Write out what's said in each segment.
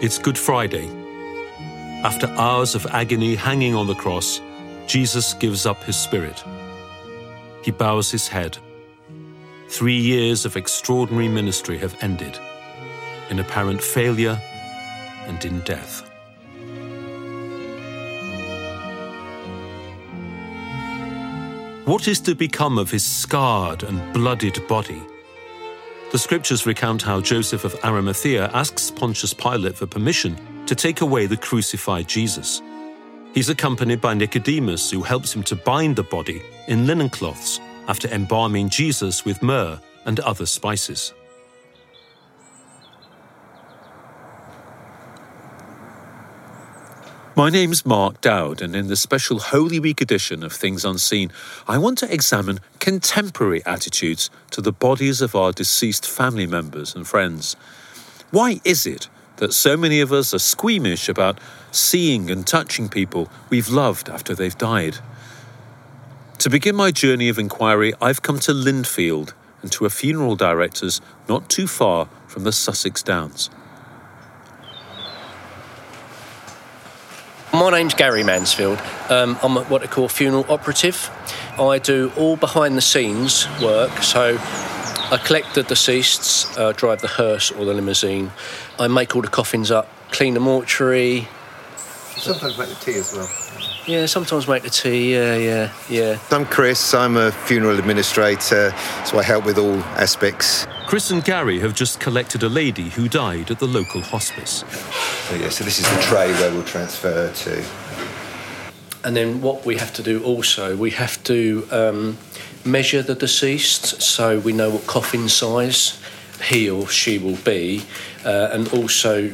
It's Good Friday. After hours of agony hanging on the cross, Jesus gives up his spirit. He bows his head. Three years of extraordinary ministry have ended in apparent failure and in death. What is to become of his scarred and blooded body? The scriptures recount how Joseph of Arimathea asks Pontius Pilate for permission to take away the crucified Jesus. He's accompanied by Nicodemus, who helps him to bind the body in linen cloths after embalming Jesus with myrrh and other spices. My name's Mark Dowd, and in the special Holy Week edition of Things Unseen, I want to examine contemporary attitudes to the bodies of our deceased family members and friends. Why is it that so many of us are squeamish about seeing and touching people we've loved after they've died? To begin my journey of inquiry, I've come to Lindfield and to a funeral director's not too far from the Sussex Downs. My name's Gary Mansfield. Um, I'm what they call funeral operative. I do all behind the scenes work, so I collect the deceased, uh, drive the hearse or the limousine. I make all the coffins up, clean the mortuary. Sometimes make the tea as well. Yeah, sometimes make the tea. Yeah, yeah, yeah. I'm Chris. I'm a funeral administrator, so I help with all aspects. Chris and Gary have just collected a lady who died at the local hospice. So yeah, so this is the tray where we'll transfer to. And then what we have to do also, we have to um, measure the deceased so we know what coffin size he or she will be, uh, and also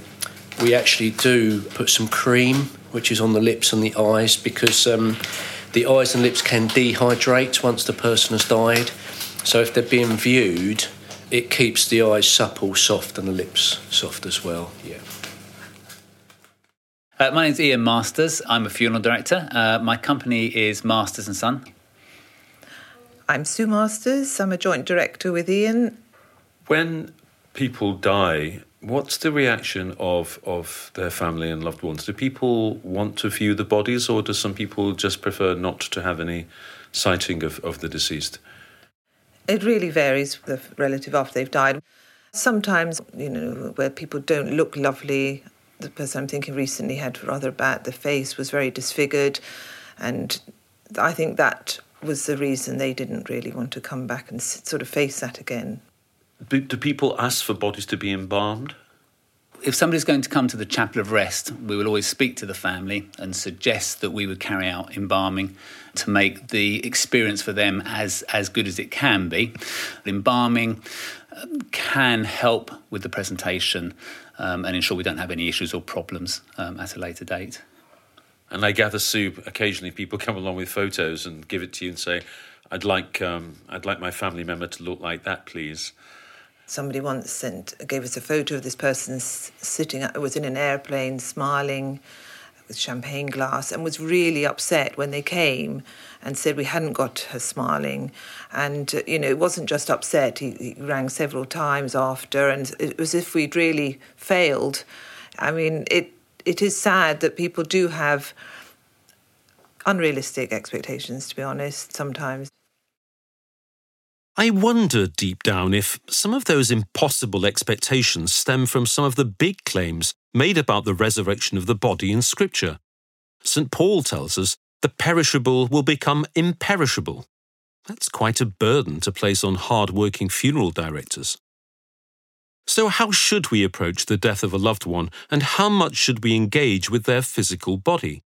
we actually do put some cream which is on the lips and the eyes because um, the eyes and lips can dehydrate once the person has died. So if they're being viewed, it keeps the eyes supple, soft, and the lips soft as well. Yeah. Uh, my name's Ian Masters. I'm a funeral director. Uh, my company is Masters and Son. I'm Sue Masters. I'm a joint director with Ian. When people die, what's the reaction of, of their family and loved ones? Do people want to view the bodies, or do some people just prefer not to have any sighting of, of the deceased? It really varies the relative after they've died. Sometimes, you know, where people don't look lovely, the person I'm thinking recently had rather bad, the face was very disfigured, and I think that was the reason they didn't really want to come back and sort of face that again. Do, people ask for bodies to be embalmed? If somebody's going to come to the chapel of rest, we will always speak to the family and suggest that we would carry out embalming to make the experience for them as, as good as it can be. Embalming um, can help with the presentation um, and ensure we don't have any issues or problems um, at a later date. And I gather, Sue, occasionally people come along with photos and give it to you and say, "I'd like, um, I'd like my family member to look like that, please." Somebody once sent gave us a photo of this person sitting. Was in an airplane, smiling, with champagne glass, and was really upset when they came and said we hadn't got her smiling. And uh, you know, it wasn't just upset. He, he rang several times after, and it was as if we'd really failed. I mean, it it is sad that people do have unrealistic expectations. To be honest, sometimes. I wonder deep down if some of those impossible expectations stem from some of the big claims made about the resurrection of the body in Scripture. St. Paul tells us the perishable will become imperishable. That's quite a burden to place on hard working funeral directors. So, how should we approach the death of a loved one, and how much should we engage with their physical body?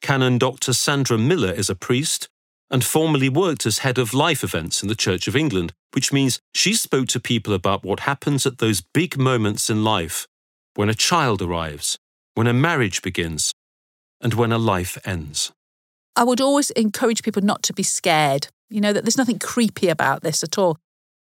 Canon Dr. Sandra Miller is a priest and formerly worked as head of life events in the Church of England, which means she spoke to people about what happens at those big moments in life when a child arrives, when a marriage begins, and when a life ends. I would always encourage people not to be scared. You know, that there's nothing creepy about this at all.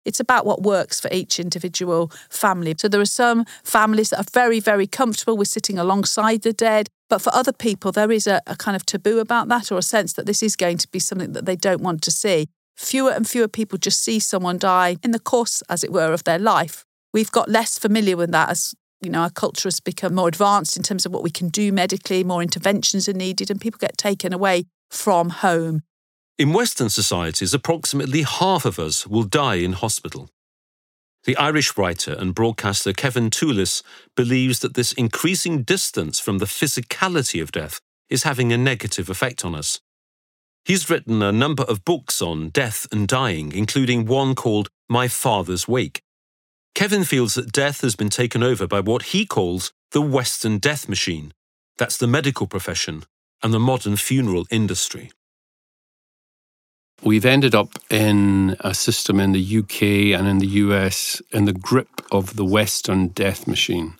It's about what works for each individual family. So there are some families that are very, very comfortable with sitting alongside the dead. But for other people, there is a, a kind of taboo about that or a sense that this is going to be something that they don't want to see. Fewer and fewer people just see someone die in the course, as it were, of their life. We've got less familiar with that as You know, our culture has become more advanced in terms of what we can do medically, more interventions are needed, and people get taken away from home. In Western societies, approximately half of us will die in hospital. The Irish writer and broadcaster Kevin Toolis believes that this increasing distance from the physicality of death is having a negative effect on us. He's written a number of books on death and dying, including one called My Father's Wake. Kevin feels that death has been taken over by what he calls the Western death machine. That's the medical profession and the modern funeral industry. We've ended up in a system in the UK and in the US in the grip of the Western death machine.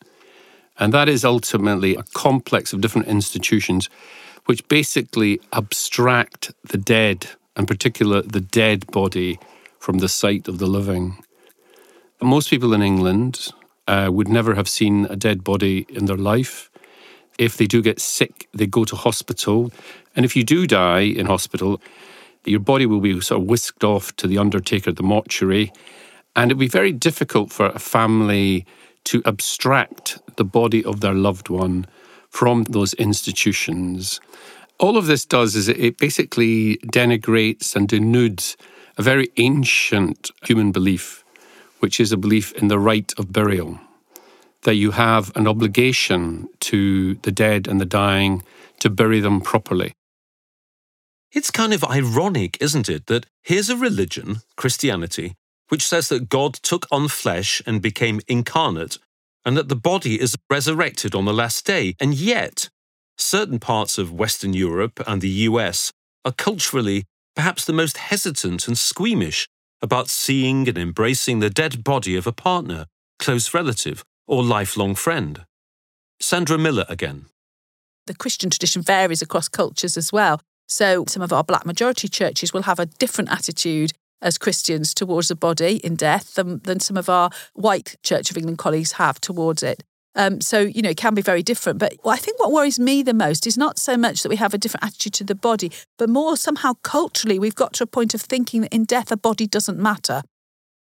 And that is ultimately a complex of different institutions which basically abstract the dead, in particular the dead body, from the sight of the living. Most people in England uh, would never have seen a dead body in their life. If they do get sick, they go to hospital. And if you do die in hospital, your body will be sort of whisked off to the undertaker the mortuary. And it'd be very difficult for a family to abstract the body of their loved one from those institutions. All of this does is it basically denigrates and denudes a very ancient human belief, which is a belief in the right of burial, that you have an obligation to the dead and the dying to bury them properly. It's kind of ironic, isn't it, that here's a religion, Christianity, which says that God took on flesh and became incarnate, and that the body is resurrected on the last day, and yet certain parts of Western Europe and the US are culturally perhaps the most hesitant and squeamish about seeing and embracing the dead body of a partner, close relative, or lifelong friend. Sandra Miller again. The Christian tradition varies across cultures as well. So, some of our black majority churches will have a different attitude as Christians towards the body in death than, than some of our white Church of England colleagues have towards it. Um, so, you know, it can be very different. But I think what worries me the most is not so much that we have a different attitude to the body, but more somehow culturally, we've got to a point of thinking that in death, a body doesn't matter.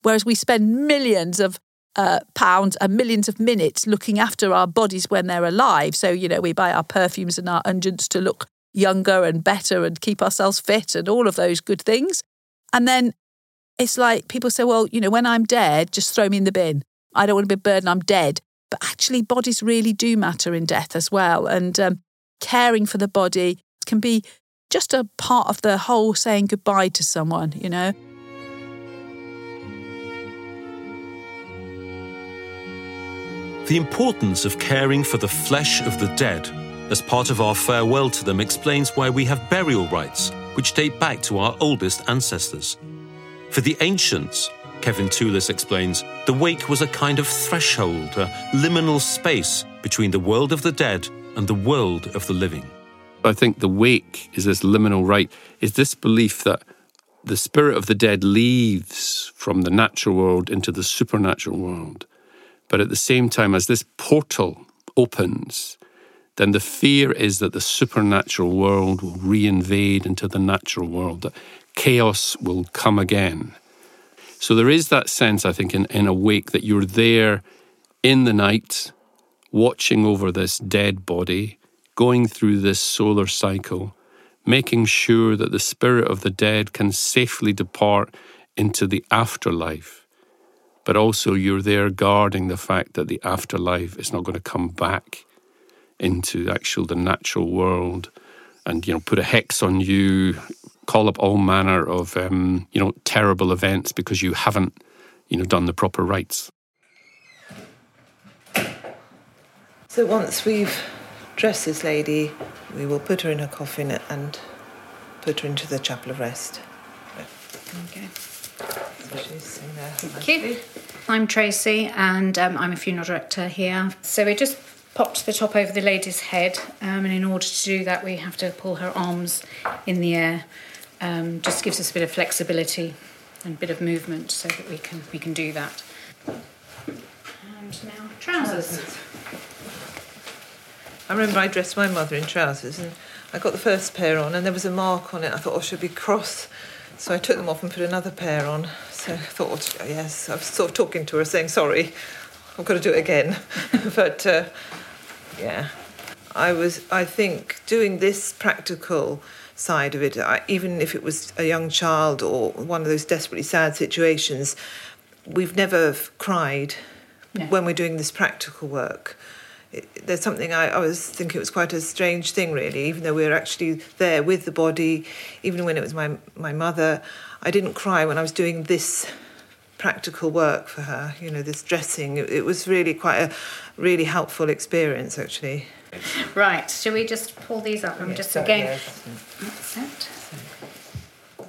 Whereas we spend millions of uh, pounds and millions of minutes looking after our bodies when they're alive. So, you know, we buy our perfumes and our unguents to look younger and better and keep ourselves fit and all of those good things. And then it's like people say, well, you know, when I'm dead, just throw me in the bin. I don't want to be a burden, I'm dead. But actually, bodies really do matter in death as well. And um, caring for the body can be just a part of the whole saying goodbye to someone, you know. The importance of caring for the flesh of the dead as part of our farewell to them explains why we have burial rites, which date back to our oldest ancestors. For the ancients, Kevin Toolis explains, the wake was a kind of threshold, a liminal space between the world of the dead and the world of the living. I think the wake is this liminal rite, is this belief that the spirit of the dead leaves from the natural world into the supernatural world. But at the same time, as this portal opens, then the fear is that the supernatural world will reinvade into the natural world, that chaos will come again. So there is that sense, I think, in, in a wake that you're there in the night, watching over this dead body, going through this solar cycle, making sure that the spirit of the dead can safely depart into the afterlife. But also, you're there guarding the fact that the afterlife is not going to come back into actual the natural world and you know put a hex on you call up all manner of um, you know terrible events because you haven't you know done the proper rites so once we've dressed this lady we will put her in her coffin and put her into the chapel of rest okay Thank you. I'm Tracy, and um, I'm a funeral director here. So we're just popped the top over the lady's head, um, and in order to do that, we have to pull her arms in the air. Um, just gives us a bit of flexibility and a bit of movement so that we can we can do that. And now trousers. I remember I dressed my mother in trousers, and I got the first pair on, and there was a mark on it. I thought, oh, she'll be cross. So I took them off and put another pair on. So I thought, yes, I was sort of talking to her, saying, sorry, I've got to do it again. but uh, yeah, I was. I think doing this practical side of it, I, even if it was a young child or one of those desperately sad situations, we've never cried No. when we're doing this practical work. It, there's something I, I was thinking it was quite a strange thing, really. Even though we were actually there with the body, even when it was my my mother, I didn't cry when I was doing this practical work for her. You know, this dressing. It, it was really quite a really helpful experience, actually. Right, shall we just pull these up? I'm just again. That's it.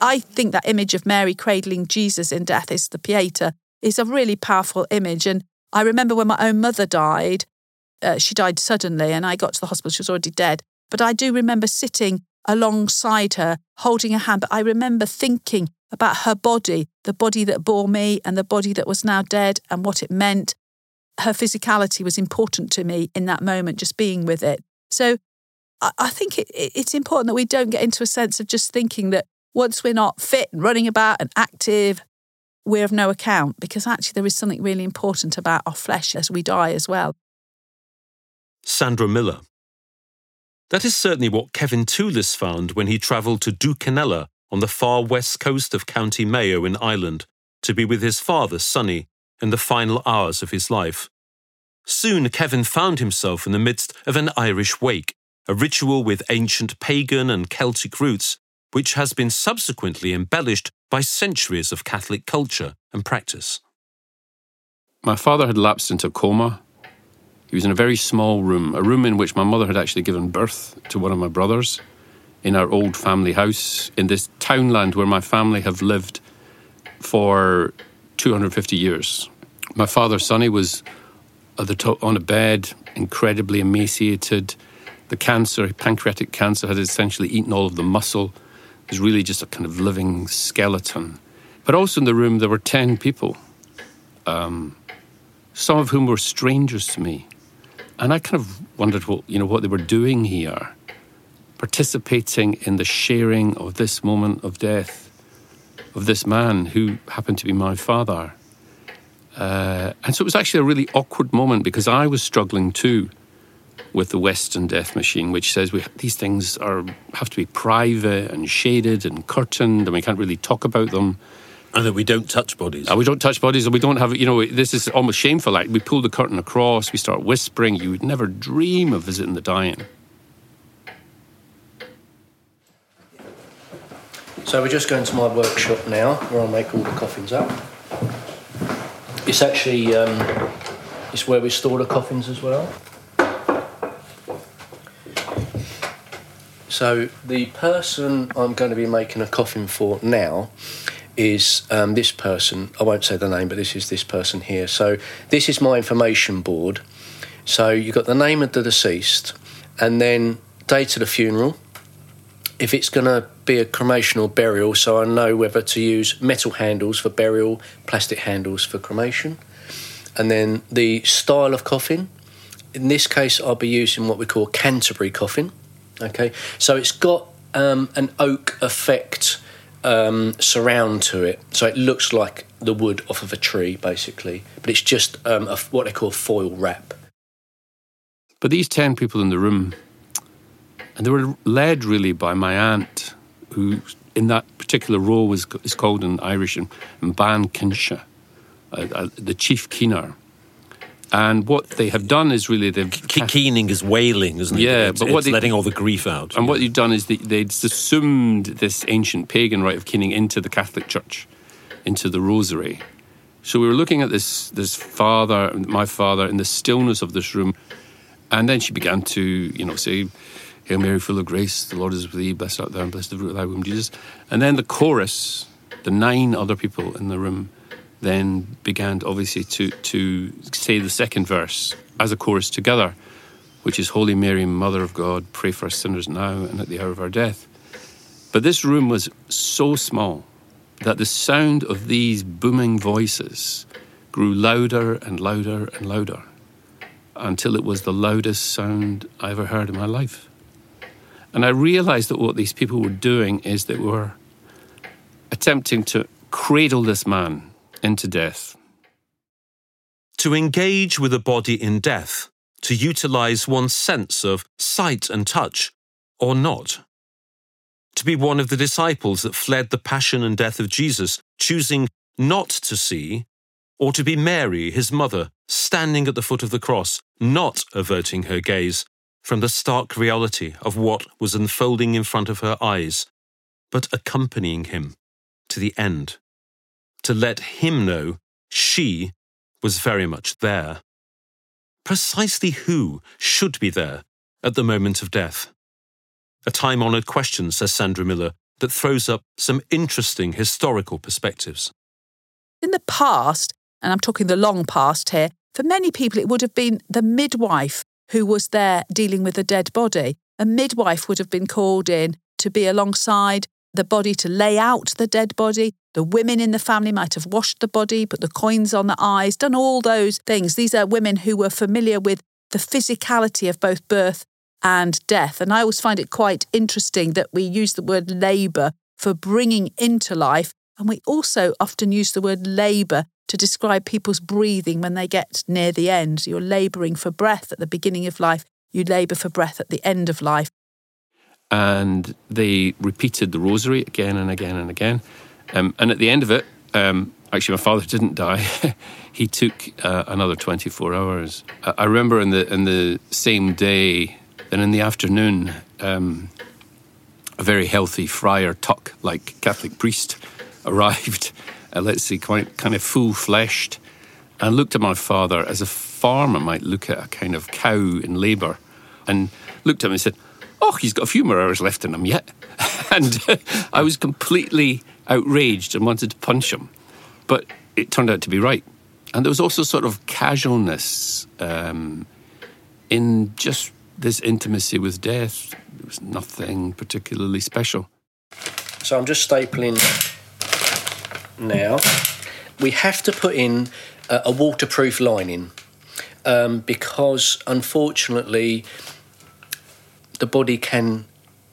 I think that image of Mary cradling Jesus in death is the Pieta is a really powerful image. And I remember when my own mother died, uh, she died suddenly, and I got to the hospital. She was already dead. But I do remember sitting alongside her, holding her hand. But I remember thinking about her body, the body that bore me and the body that was now dead, and what it meant. Her physicality was important to me in that moment, just being with it. So I, think it, it- it's important that we don't get into a sense of just thinking that once we're not fit and running about and active, we're of no account, because actually there is something really important about our flesh as we die as well. Sandra Miller. That is certainly what Kevin Toolis found when he travelled to Dookinella on the far west coast of County Mayo in Ireland to be with his father, Sonny, in the final hours of his life. Soon Kevin found himself in the midst of an Irish wake, a ritual with ancient pagan and Celtic roots, which has been subsequently embellished by centuries of Catholic culture and practice. My father had lapsed into coma. He was in a very small room, a room in which my mother had actually given birth to one of my brothers in our old family house in this townland where my family have lived for 250 years. My father, Sonny, was on a bed, incredibly emaciated. The cancer, pancreatic cancer, had essentially eaten all of the muscle. It was really just a kind of living skeleton. But also in the room, there were 10 people um, some of whom were strangers to me. And I kind of wondered what, you know, what they were doing here, participating in the sharing of this moment of death of this man who happened to be my father. Uh, and so it was actually a really awkward moment because I was struggling too with the Western death machine, which says we, these things are have to be private and shaded and curtained, and we can't really talk about them. And that we don't touch bodies. Uh, we don't touch bodies, and we don't have, you know, this is almost shameful. Like we pull the curtain across, we start whispering. You would never dream of visiting the dying. So we're just going to my workshop now, where I make all the coffins up. It's actually um, it's where we store the coffins as well. So the person I'm going to be making a coffin for now is um, this person. I won't say the name, but this is this person here. So this is my information board. So you've got the name of the deceased, and then date of the funeral. If it's going to be a cremation or burial, so I know whether to use metal handles for burial, plastic handles for cremation, and then the style of coffin. In this case, I'll be using what we call Canterbury coffin. Okay, so it's got um, an oak effect um, surround to it, so it looks like the wood off of a tree, basically. But it's just um, a, what they call foil wrap. But these 10 people in the room, and they were led really by my aunt, who in that particular role was is called in Irish and Ban Kinsha, uh, uh, the chief keener. And what they have done is really they've Ke- keening is wailing, isn't it? Yeah, It's- but what it's they- letting all the grief out. And what you've done is they, they'd assumed this ancient pagan rite of keening into the Catholic Church, into the Rosary. So we were looking at this this father, my father, in the stillness of this room, and then she began to, you know, say, "Hail Mary, full of grace, the Lord is with thee. Blessed art thou, and blessed the fruit of thy womb, Jesus." And then the chorus, the nine other people in the room, then began obviously to to say the second verse as a chorus together which is Holy Mary, Mother of God, pray for us sinners now and at the hour of our death. But this room was so small that the sound of these booming voices grew louder and louder and louder until it was the loudest sound I ever heard in my life. And I realized that what these people were doing is they were attempting to cradle this man into death. To engage with a body in death, to utilize one's sense of sight and touch, or not. To be one of the disciples that fled the passion and death of Jesus, choosing not to see, or to be Mary, his mother, standing at the foot of the cross, not averting her gaze from the stark reality of what was unfolding in front of her eyes, but accompanying him to the end, to let him know she was very much there. Precisely who should be there at the moment of death? A time honoured question, says Sandra Miller, that throws up some interesting historical perspectives. In the past, and I'm talking the long past here, for many people it would have been the midwife who was there dealing with a dead body. A midwife would have been called in to be alongside the body to lay out the dead body. The women in the family might have washed the body, put the coins on the eyes, done all those things. These are women who were familiar with the physicality of both birth and death. And I always find it quite interesting that we use the word labour for bringing into life. And we also often use the word labour to describe people's breathing when they get near the end. You're labouring for breath at the beginning of life, you labour for breath at the end of life. And they repeated the rosary again and again and again. Um, and at the end of it, um, actually, my father didn't die. he took uh, another 24 hours. I remember in the, in the same day, then in the afternoon, um, a very healthy friar tuck, like Catholic priest, arrived uh, let's say, quite kind of full fleshed, and looked at my father as a farmer might look at a kind of cow in labour, and looked at him and said, "Oh, he's got a few more hours left in him yet." and uh, I was completely outraged and wanted to punch him, but it turned out to be right. And there was also sort of casualness um, in just this intimacy with death. There was nothing particularly special. So I'm just stapling now, we have to put in a, a waterproof lining um, because unfortunately the body can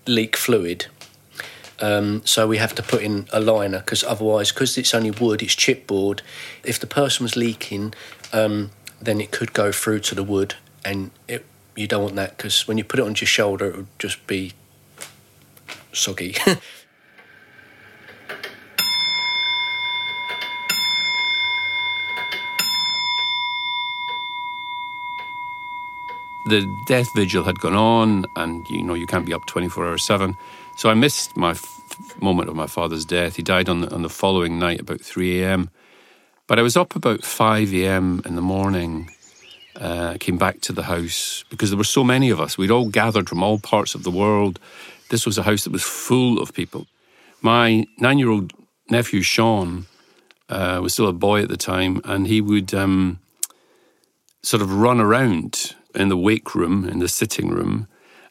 leak fluid. Um, so we have to put in a liner because otherwise, because it's only wood, it's chipboard. If the person was leaking, um, then it could go through to the wood, and it, you don't want that because when you put it on your shoulder, it would just be soggy. the death vigil had gone on, and you know you can't be up 24 hours seven. So I missed my f- moment of my father's death. He died on the, on the following night about 3 a.m. But I was up about 5 a.m. in the morning. Uh, came back to the house because there were so many of us. We'd all gathered from all parts of the world. This was a house that was full of people. My nine year old nephew, Sean, uh, was still a boy at the time, and he would um, sort of run around in the wake room, in the sitting room.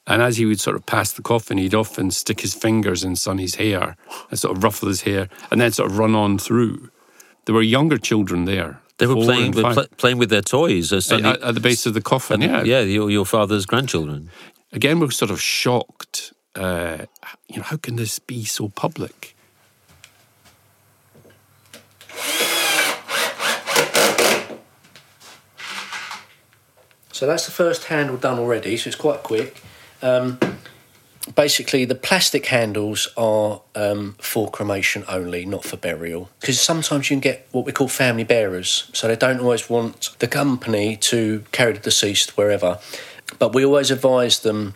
And as he would sort of pass the coffin, he'd often stick his fingers in Sonny's hair and sort of ruffle his hair and then sort of run on through. There were younger children there. They were playing pl- playing with their toys. Uh, Sonny, at, at, the base of the coffin, yeah. Yeah, your, your father's grandchildren. Again, we're sort of shocked. Uh, you know, how can this be so public? So that's the first handle done already, so it's quite quick. Um, basically, the plastic handles are um, for cremation only, not for burial. Because sometimes you can get what we call family bearers, so they don't always want the company to carry the deceased wherever. But we always advise them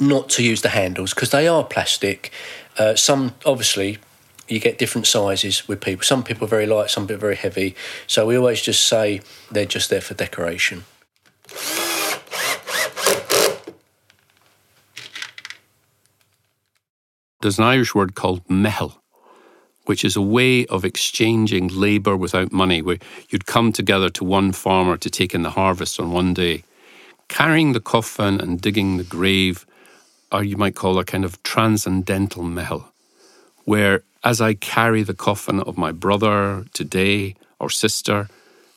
not to use the handles because they are plastic. Uh, some, obviously, you get different sizes with people. Some people are very light, some people are very heavy. So we always just say they're just there for decoration. There's an Irish word called meitheal, which is a way of exchanging labour without money, where you'd come together to one farmer to take in the harvest on one day. Carrying the coffin and digging the grave are, you might call, a kind of transcendental meitheal, where as I carry the coffin of my brother today or sister,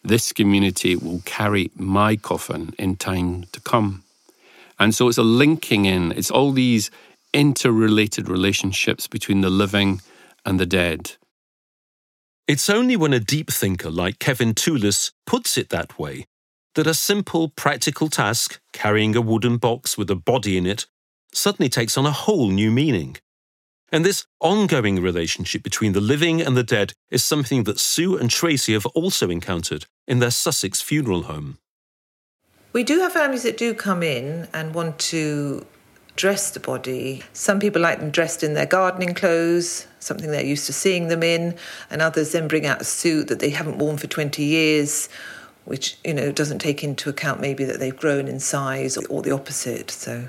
this community will carry my coffin in time to come. And so it's a linking in, it's all these interrelated relationships between the living and the dead. It's only when a deep thinker like Kevin Toolis puts it that way that a simple, practical task, carrying a wooden box with a body in it, suddenly takes on a whole new meaning. And this ongoing relationship between the living and the dead is something that Sue and Tracy have also encountered in their Sussex funeral home. We do have families that do come in and want to dress the body. Some people like them dressed in their gardening clothes, something they're used to seeing them in, and others then bring out a suit that they haven't worn for 20 years, which, you know, doesn't take into account maybe that they've grown in size or the opposite. So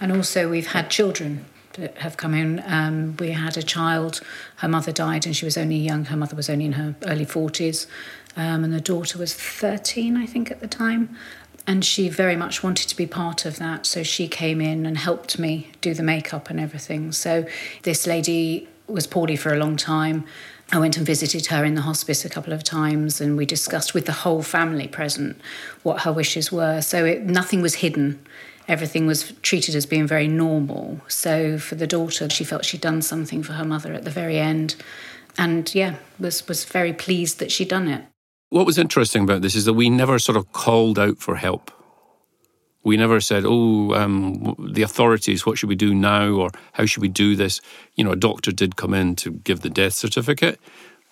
and also we've had children that have come in. Um, we had a child, her mother died and she was only young, her mother was only in her early 40s, um, and the daughter was 13, I think, at the time. And she very much wanted to be part of that, so she came in and helped me do the makeup and everything. So this lady was poorly for a long time. I went and visited her in the hospice a couple of times, and we discussed with the whole family present what her wishes were. So it, nothing was hidden everything was treated as being very normal. So for the daughter, she felt she'd done something for her mother at the very end, and yeah, was was very pleased that she'd done it. What was interesting about this is that we never sort of called out for help. We never said, "Oh, um, the authorities, what should we do now?" or "How should we do this?" You know, a doctor did come in to give the death certificate,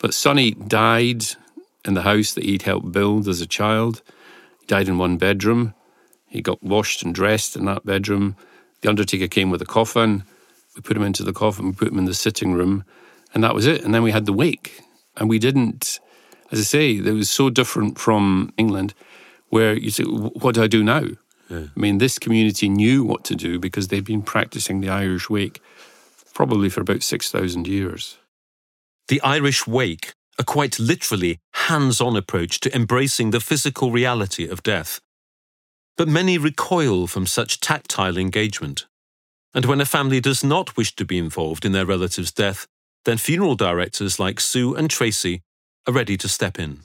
but Sonny died in the house that he'd helped build as a child. He died in one bedroom. He got washed and dressed in that bedroom. The undertaker came with a coffin. We put him into the coffin, we put him in the sitting room, and that was it. And then we had the wake. And we didn't, as I say, it was so different from England, where you say, What do I do now? Yeah. I mean, this community knew what to do because they'd been practicing the Irish wake probably for about 6,000 years. The Irish wake, a quite literally hands on approach to embracing the physical reality of death. But many recoil from such tactile engagement. And when a family does not wish to be involved in their relative's death, then funeral directors like Sue and Tracy are ready to step in.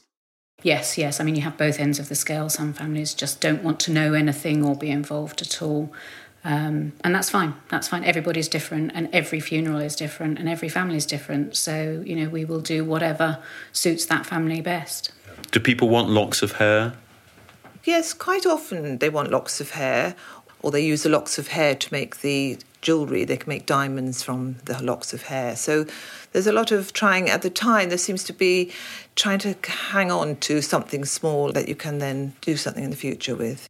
Yes, yes. I mean, you have both ends of the scale. Some families just don't want to know anything or be involved at all. Um, and that's fine. That's fine. Everybody's different, and every funeral is different, and every family is different. So, you know, we will do whatever suits that family best. Do people want locks of hair? Yes, quite often they want locks of hair, or they use the locks of hair to make the jewellery. They can make diamonds from the locks of hair. So there's a lot of trying at the time. There seems to be trying to hang on to something small that you can then do something in the future with.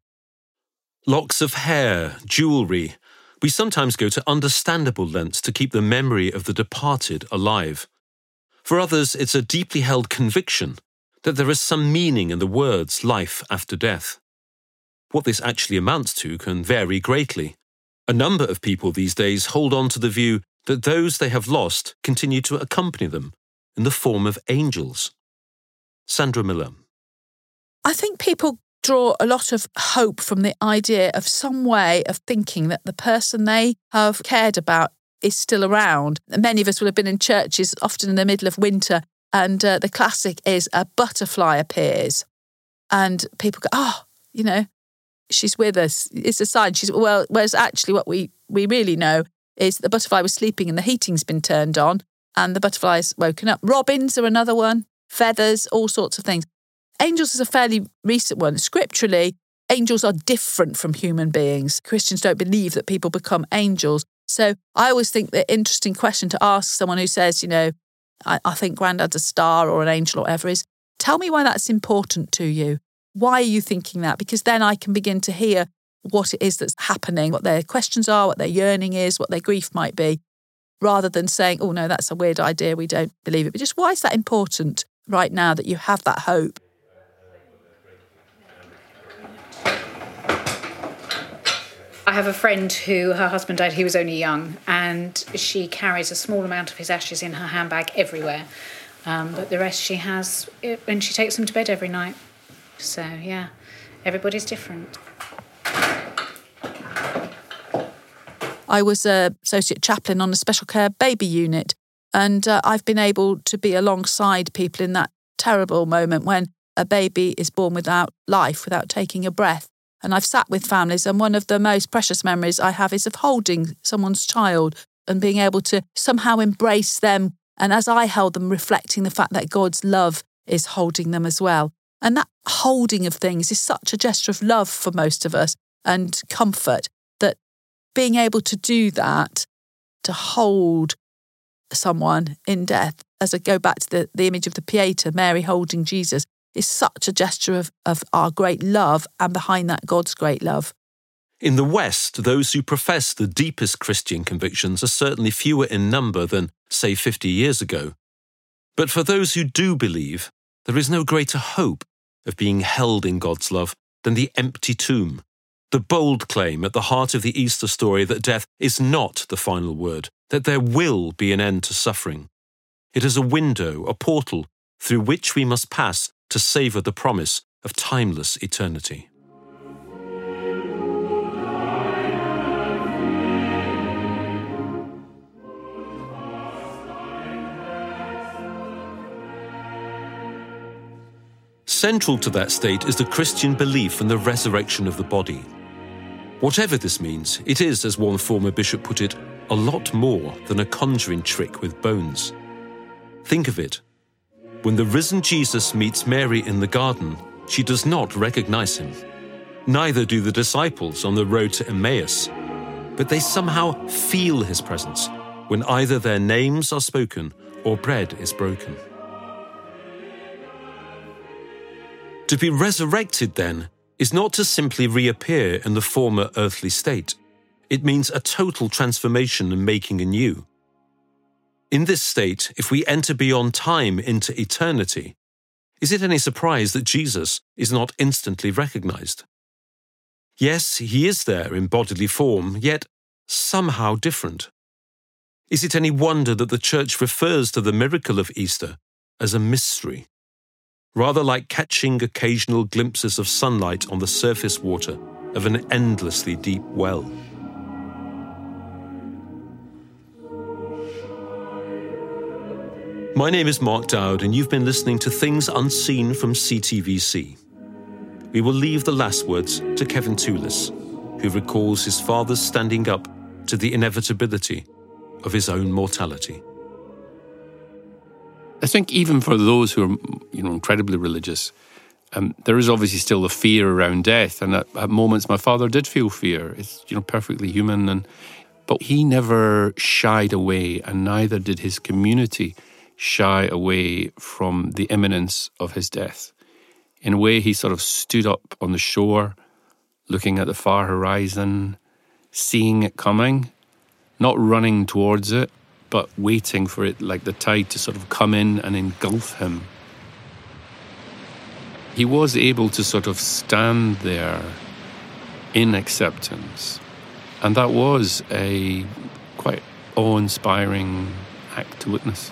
Locks of hair, jewellery. We sometimes go to understandable lengths to keep the memory of the departed alive. For others, it's a deeply held conviction that there is some meaning in the words life after death. What this actually amounts to can vary greatly. A number of people these days hold on to the view that those they have lost continue to accompany them in the form of angels. Sandra Miller. I think people draw a lot of hope from the idea of some way of thinking that the person they have cared about is still around. Many of us will have been in churches, often in the middle of winter, and uh, the classic is a butterfly appears, and people go, "Oh, you know, she's with us." It's a sign she's well. Whereas actually, what we we really know is the butterfly was sleeping and the heating's been turned on, and the butterfly's woken up. Robins are another one. Feathers, all sorts of things. Angels is a fairly recent one. Scripturally, angels are different from human beings. Christians don't believe that people become angels. So I always think the interesting question to ask someone who says, you know, I, I think granddad's a star or an angel or whatever is, tell me why that's important to you. Why are you thinking that? Because then I can begin to hear what it is that's happening, what their questions are, what their yearning is, what their grief might be, rather than saying, oh no, that's a weird idea, we don't believe it. But just why is that important right now that you have that hope? I have a friend who her husband died, he was only young, and she carries a small amount of his ashes in her handbag everywhere. Um, but the rest she has, and she takes them to bed every night. So, yeah, everybody's different. I was a associate chaplain on a special care baby unit, and uh, I've been able to be alongside people in that terrible moment when a baby is born without life, without taking a breath. And I've sat with families, and one of the most precious memories I have is of holding someone's child and being able to somehow embrace them And as I held them, reflecting the fact that God's love is holding them as well. And that holding of things is such a gesture of love for most of us and comfort that being able to do that, to hold someone in death, as I go back to the, the image of the Pieta, Mary holding Jesus, is such a gesture of, of our great love and behind that, God's great love. In the West, those who profess the deepest Christian convictions are certainly fewer in number than, say, 50 years ago. But for those who do believe, there is no greater hope of being held in God's love than the empty tomb, the bold claim at the heart of the Easter story that death is not the final word, that there will be an end to suffering. It is a window, a portal, through which we must pass to savour the promise of timeless eternity. Central to that state is the Christian belief in the resurrection of the body. Whatever this means, it is, as one former bishop put it, a lot more than a conjuring trick with bones. Think of it. When the risen Jesus meets Mary in the garden, she does not recognize him. Neither do the disciples on the road to Emmaus, but they somehow feel his presence when either their names are spoken or bread is broken. To be resurrected, then, is not to simply reappear in the former earthly state. It means a total transformation and making anew. In this state, if we enter beyond time into eternity, is it any surprise that Jesus is not instantly recognized? Yes, he is there in bodily form, yet somehow different. Is it any wonder that the Church refers to the miracle of Easter as a mystery? Rather like catching occasional glimpses of sunlight on the surface water of an endlessly deep well. My name is Mark Dowd, and you've been listening to Things Unseen from CTVC. We will leave the last words to Kevin Toolis, who recalls his father's standing up to the inevitability of his own mortality. I think even for those who are, you know, incredibly religious, um, there is obviously still a fear around death, and at, at, moments my father did feel fear. It's you know perfectly human, and but he never shied away, and neither did his community shy away from the imminence of his death. In a way, he sort of stood up on the shore, looking at the far horizon, seeing it coming, not running towards it, but waiting for it, like the tide to sort of come in and engulf him. He was able to sort of stand there in acceptance. And that was a quite awe inspiring act to witness.